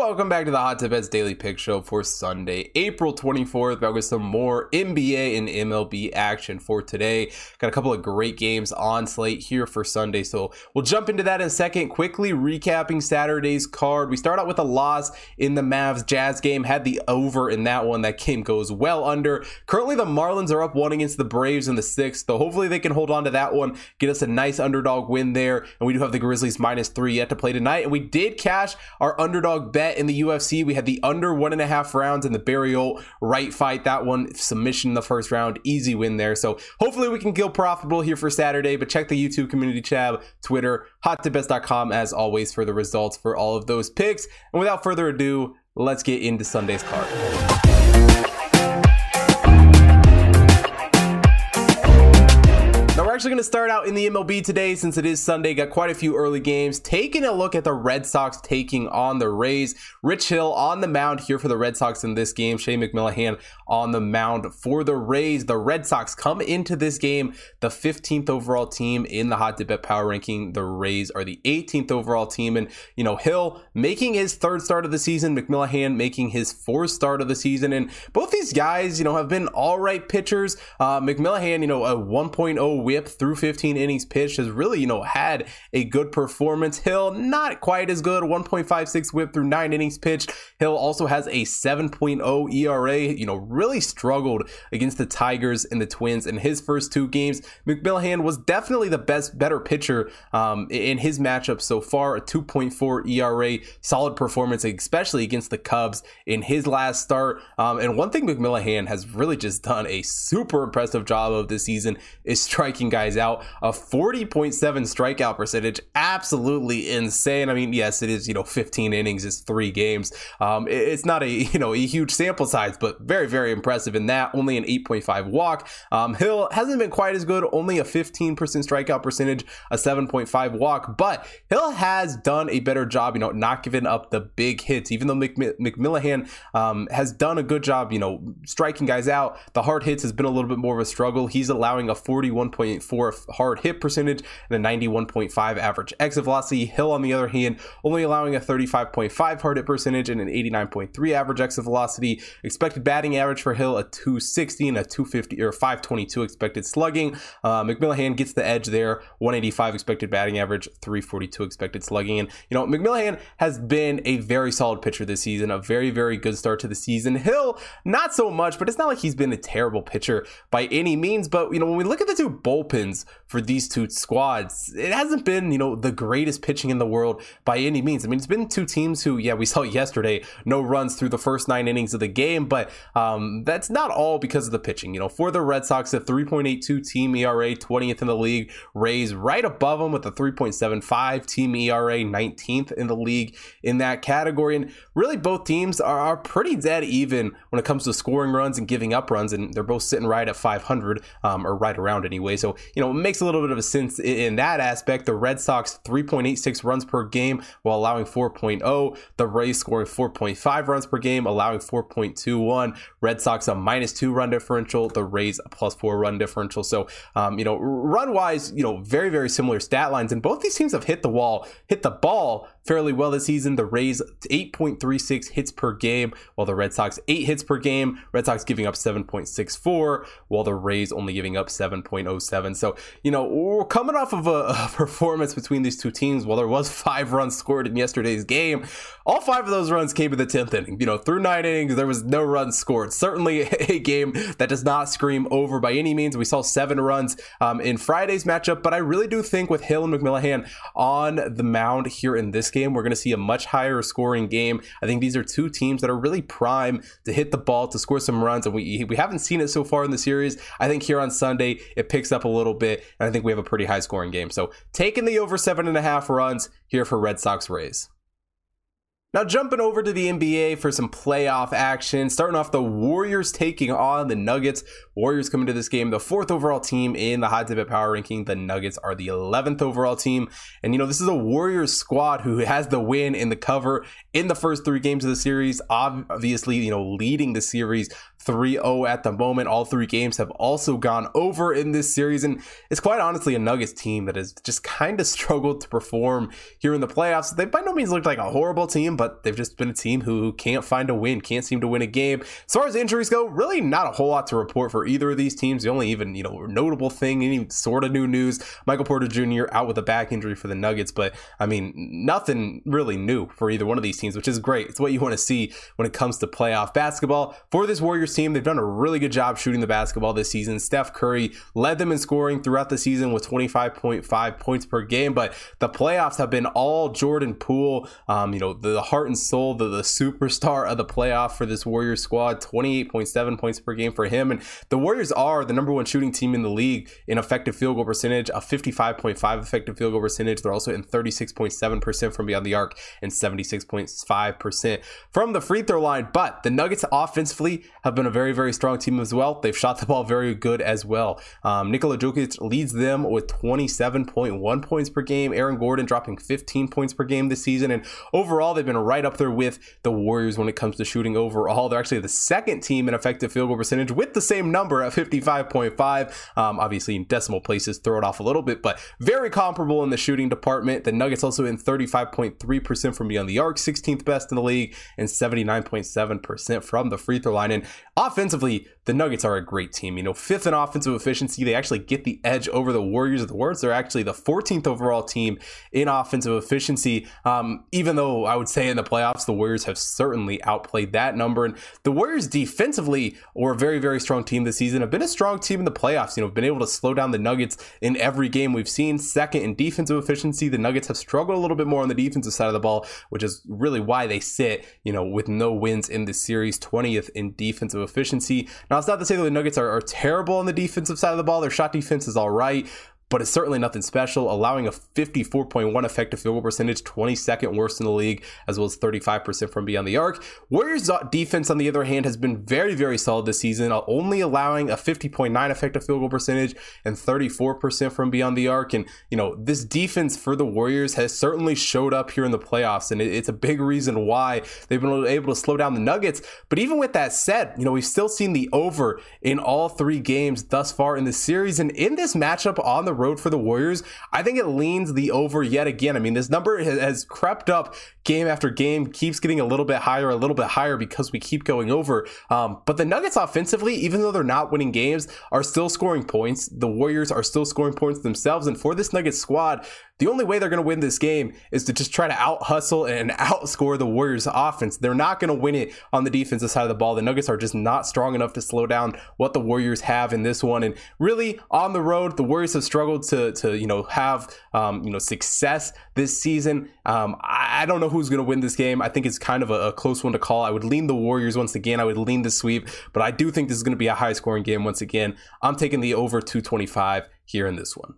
Welcome back to the Hot Tip Bets Daily Pick Show for Sunday, April 24th. Back with some more NBA and MLB action for today. Got a couple of great games on slate here for Sunday, so we'll jump into that in a second. Quickly recapping Saturday's card. We start out with a loss in the Mavs Jazz game. Had the over in that one. That game goes well under. Currently, the Marlins are up one against the Braves in the sixth, so hopefully they can hold on to that one, get us a nice underdog win there. And we do have the Grizzlies minus three yet to play tonight, and we did cash our underdog bet in the UFC. We had the under one and a half rounds in the burial right fight. That one submission in the first round, easy win there. So hopefully we can go profitable here for Saturday. But check the YouTube community tab, Twitter, hottipbets.com as always for the results for all of those picks. And without further ado, let's get into Sunday's card. Actually going to start out in the MLB today since it is Sunday. Got quite a few early games. Taking a look at the Red Sox taking on the Rays. Rich Hill on the mound here for the Red Sox in this game. Shane McClanahan on the mound for the Rays. The Red Sox come into this game the 15th overall team in the Hot Tip Bet Power Ranking. The Rays are the 18th overall team. And, you know, Hill making his third start of the season, McClanahan making his fourth start of the season. And both these guys, you know, have been all right pitchers. Uh, McClanahan, you know, a 1.0 whip through 15 innings pitched has really, you know, had a good performance. Hill, not quite as good, 1.56 whip through nine innings pitched. Hill also has a 7.0 ERA, you know, really struggled against the Tigers and the Twins in his first two games. McClanahan was definitely the best, better pitcher um, in his matchup so far, a 2.4 ERA, solid performance, especially against the Cubs in his last start. Um, and one thing McClanahan has really just done a super impressive job of this season is striking guys guys out. A 40.7 strikeout percentage, absolutely insane. I mean, yes, it is, you know, 15 innings is three games. Um, it's not a, you know, a huge sample size, but very, very impressive in that. Only an 8.5 walk. Um, Hill hasn't been quite as good, only a 15% strikeout percentage, a 7.5 walk, but Hill has done a better job, you know, not giving up the big hits, even though McClanahan um, has done a good job, you know, striking guys out. The hard hits has been a little bit more of a struggle. He's allowing a 41.4 for hard hit percentage and a 91.5 average exit velocity. Hill, on the other hand, only allowing a 35.5 hard hit percentage and an 89.3 average exit velocity. Expected batting average for Hill a 260 and a 250 or 522 expected slugging. Uh, McClanahan gets the edge there, 185 expected batting average, 342 expected slugging. And you know, McClanahan has been a very solid pitcher this season, a very very good start to the season. Hill, not so much, but it's not like he's been a terrible pitcher by any means. But you know, when we look at the two bullpen for these two squads. It hasn't been, you know, the greatest pitching in the world by any means. I mean, it's been two teams who, yeah, we saw yesterday, no runs through the first nine innings of the game, but um, that's not all because of the pitching. You know, for the Red Sox, a 3.82 team ERA, 20th in the league, Rays right above them with a 3.75 team ERA, 19th in the league in that category. And really, both teams are, are pretty dead even when it comes to scoring runs and giving up runs, and they're both sitting right at 500 um, or right around anyway. So you know, it makes a little bit of a sense in that aspect. The Red Sox 3.86 runs per game while allowing 4.0. The Rays scoring 4.5 runs per game, allowing 4.21. Red Sox a minus two run differential. The Rays a plus four run differential. So, um, you know, run wise, you know, very very similar stat lines, and both these teams have hit the wall, hit the ball fairly well this season. The Rays 8.36 hits per game, while the Red Sox 8 hits per game. Red Sox giving up 7.64, while the Rays only giving up 7.07. So, you know, we're coming off of a, a performance between these two teams. While there was five runs scored in yesterday's game, all five of those runs came in the 10th inning. You know, through nine innings, there was no runs scored. Certainly a game that does not scream over by any means. We saw seven runs um, in Friday's matchup, but I really do think with Hill and McClanahan on the mound here in this game, we're going to see a much higher scoring game. I think these are two teams that are really prime to hit the ball to score some runs, and we we haven't seen it so far in the series. I think here on Sunday it picks up a little bit, and I think we have a pretty high scoring game. So taking the over seven and a half runs here for Red Sox Rays. Now, jumping over to the NBA for some playoff action. Starting off, the Warriors taking on the Nuggets. Warriors coming to this game, the fourth overall team in the Bet Power Ranking. The Nuggets are the 11th overall team. And, you know, this is a Warriors squad who has the win in the cover in the first three games of the series. Obviously, you know, leading the series 3 0 at the moment. All three games have also gone over in this series. And it's quite honestly a Nuggets team that has just kind of struggled to perform here in the playoffs. They by no means looked like a horrible team, but they've just been a team who can't find a win, can't seem to win a game. As far as injuries go, really not a whole lot to report for either of these teams. The only even, you know, notable thing, any sort of new news, Michael Porter Jr. out with a back injury for the Nuggets. But I mean, nothing really new for either one of these teams, which is great. It's what you want to see when it comes to playoff basketball. For this Warriors team, they've done a really good job shooting the basketball this season. Steph Curry led them in scoring throughout the season with 25.5 points per game, but the playoffs have been all Jordan Poole, um, you know, the, heart and soul, the, the superstar of the playoff for this Warriors squad, 28.7 points per game for him. And the Warriors are the number one shooting team in the league in effective field goal percentage, a 55.5 effective field goal percentage. They're also in 36.7% from beyond the arc and 76.5% from the free throw line. But the Nuggets offensively have been a very, very strong team as well. They've shot the ball very good as well. Um, Nikola Jokic leads them with 27.1 points per game. Aaron Gordon dropping 15 points per game this season. And overall, they've been right up there with the Warriors when it comes to shooting overall. They're actually the second team in effective field goal percentage with the same number at 55.5. Um, obviously, in decimal places, throw it off a little bit, but very comparable in the shooting department. The Nuggets also in 35.3% from beyond the arc, 16th best in the league, and 79.7% from the free throw line. And offensively, the Nuggets are a great team. You know, fifth in offensive efficiency. They actually get the edge over the Warriors of the Warriors. They're actually the 14th overall team in offensive efficiency. Um, even though I would say in the playoffs, the Warriors have certainly outplayed that number. And the Warriors defensively were a very, very strong team this season, have been a strong team in the playoffs. You know, been able to slow down the Nuggets in every game we've seen. Second in defensive efficiency. The Nuggets have struggled a little bit more on the defensive side of the ball, which is really why they sit, you know, with no wins in this series, 20th in defensive efficiency. Now, it's not to say that the Nuggets are, are terrible on the defensive side of the ball. Their shot defense is all right, but it's certainly nothing special, allowing a 54.1 effective field goal percentage, 22nd worst in the league, as well as 35% from beyond the arc. Warriors defense, on the other hand, has been very, very solid this season, uh, only allowing a 50.9 effective field goal percentage and 34% from beyond the arc. And, you know, this defense for the Warriors has certainly showed up here in the playoffs, and it's a big reason why they've been able to slow down the Nuggets. But even with that said, you know, we've still seen the over in all three games thus far in the series. And in this matchup on the road for the Warriors, I think it leans the over yet again. I mean, this number has crept up game after game, keeps getting a little bit higher, a little bit higher because we keep going over. Um, but the Nuggets offensively, even though they're not winning games, are still scoring points. The Warriors are still scoring points themselves. And for this Nuggets squad, the only way they're going to win this game is to just try to out hustle and outscore the Warriors offense. They're not going to win it on the defensive side of the ball. The Nuggets are just not strong enough to slow down what the Warriors have in this one. And really on the road, the Warriors have struggled to, to you know, have, um, you know, success this season. Um, I, don't know who's going to win this game. I think it's kind of a, a close one to call. I would lean the Warriors once again. I would lean the sweep, but I do think this is going to be a high scoring game once again. I'm taking the over 225 here in this one.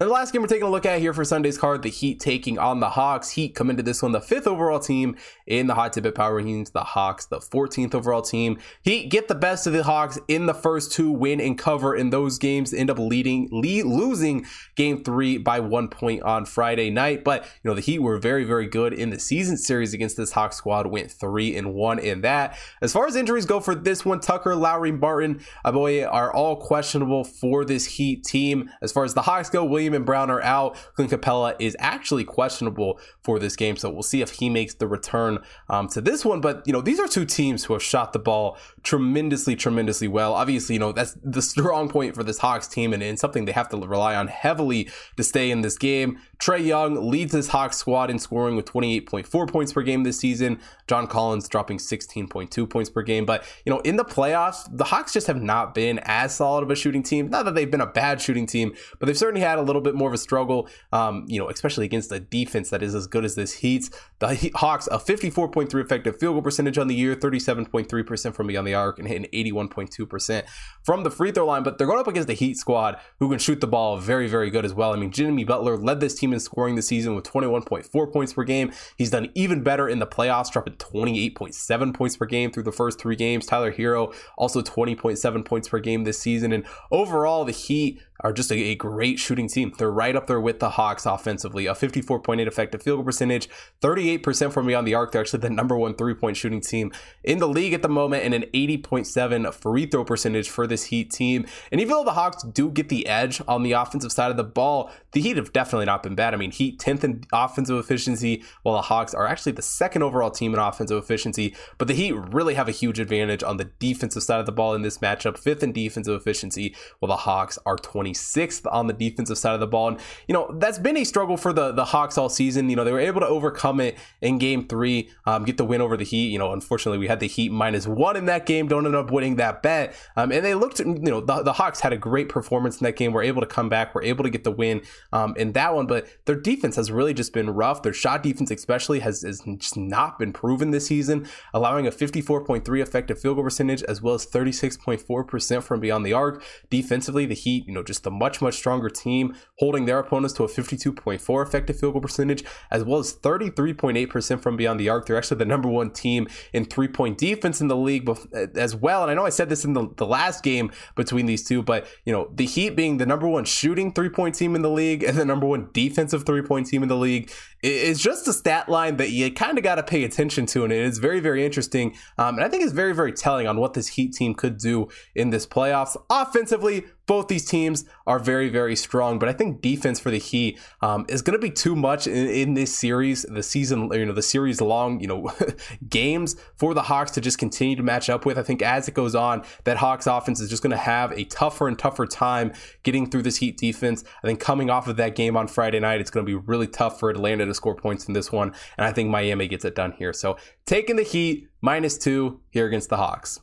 And the last game we're taking a look at here for Sunday's card, the Heat taking on the Hawks. Heat come into this one the fifth overall team in the Hot Tip Power Rankings. The Hawks, the 14th overall team. Heat get the best of the Hawks in the first two, win and cover in those games. End up leading, lead, losing game three by one point on Friday night. But you know the Heat were very, very good in the season series against this Hawks squad. Went three and one in that. As far as injuries go for this one, Tucker, Lowry, Martin, uh, boy, are all questionable for this Heat team. As far as the Hawks go, William And Brown are out. Clint Capela is actually questionable for this game, so we'll see if he makes the return um, to this one. But you know, these are two teams who have shot the ball tremendously, tremendously well. Obviously, you know that's the strong point for this Hawks team, and, and something they have to rely on heavily to stay in this game. Trae Young leads this Hawks squad in scoring with 28.4 points per game this season. John Collins dropping 16.2 points per game. But, you know, in the playoffs, the Hawks just have not been as solid of a shooting team. Not that they've been a bad shooting team, but they've certainly had a little bit more of a struggle, um, you know, especially against a defense that is as good as this Heat's. The Hawks, a 54.3 effective field goal percentage on the year, 37.3% from beyond the arc, and hitting 81.2% from the free throw line. But they're going up against the Heat squad who can shoot the ball very, very good as well. I mean, Jimmy Butler led this team in scoring the season with 21.4 points per game. He's done even better in the playoffs, dropping 28.7 points per game through the first three games. Tyler Herro also 20.7 points per game this season. And overall, the Heat are just a, a, great shooting team. They're right up there with the Hawks offensively. A 54.8 effective field goal percentage, 38% from beyond the arc. They're actually the number one three point shooting team in the league at the moment, and an 80.7 free throw percentage for this Heat team. And even though the Hawks do get the edge on the offensive side of the ball, the Heat have definitely not been bad. I mean, Heat 10th in offensive efficiency, while the Hawks are actually the second overall team in offensive efficiency. But the Heat really have a huge advantage on the defensive side of the ball in this matchup, fifth in defensive efficiency, while the Hawks are 26th on the defensive side of the ball. And, you know, that's been a struggle for the, the Hawks all season. You know, they were able to overcome it in game three, um, get the win over the Heat. You know, unfortunately, we had the Heat minus one in that game, don't end up winning that bet. Um, and they looked, you know, the, the Hawks had a great performance in that game, were able to come back, were able to get the win um, in that one. But their defense has really just been rough. Their shot defense, especially, has, has just not been proven this season, allowing a 54.3 effective field goal percentage as well as 36.4% from beyond the arc. Defensively, the Heat, you know, just a much, much stronger team, holding their opponents to a 52.4 effective field goal percentage, as well as 33.8% from beyond the arc. They're actually the number one team in three point defense in the league as well. And I know I said this in the, the last game between these two, but, you know, the Heat being the number one shooting three point team in the league and the number one defensive three point team in the league is just a stat line that you kind of got to pay attention to. And it's very, very interesting. Um, and I think it's very, very telling on what this Heat team could do in this playoffs. Offensively, both these teams are very, very strong, but I think defense for the Heat um, is going to be too much in, in, this series, the season, you know, the series long, you know, games for the Hawks to just continue to match up with. I think as it goes on, that Hawks offense is just going to have a tougher and tougher time getting through this Heat defense. I think coming off of that game on Friday night, it's going to be really tough for Atlanta to score points in this one, and I think Miami gets it done here. So taking the Heat minus two here against the Hawks.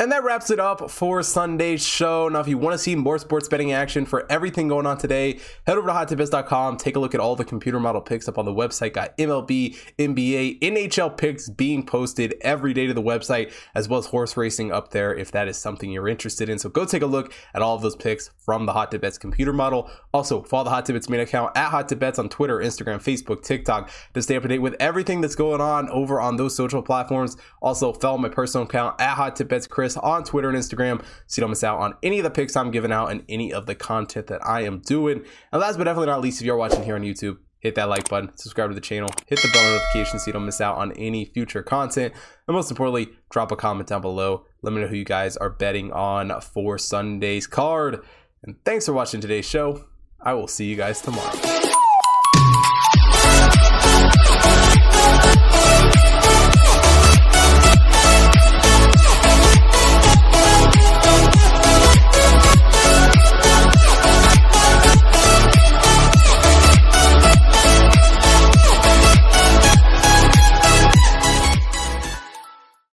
And that wraps it up for Sunday's show. Now, if you want to see more sports betting action for everything going on today, head over to hottipbets.com. Take a look at all the computer model picks up on the website. Got MLB, NBA, NHL picks being posted every day to the website, as well as horse racing up there if that is something you're interested in. So go take a look at all of those picks from the Hot Tip Bets computer model. Also, follow the Hot Tip Bets main account at Hot Tip Bets on Twitter, Instagram, Facebook, TikTok to stay up to date with everything that's going on over on those social platforms. Also, follow my personal account at Hot Bets On Twitter and Instagram so you don't miss out on any of the picks I'm giving out and any of the content that I am doing. And last but definitely not least, if you're watching here on YouTube, hit that like button, subscribe to the channel, hit the bell notification so you don't miss out on any future content. And most importantly, drop a comment down below. Let me know who you guys are betting on for Sunday's card. And thanks for watching today's show. I will see you guys tomorrow.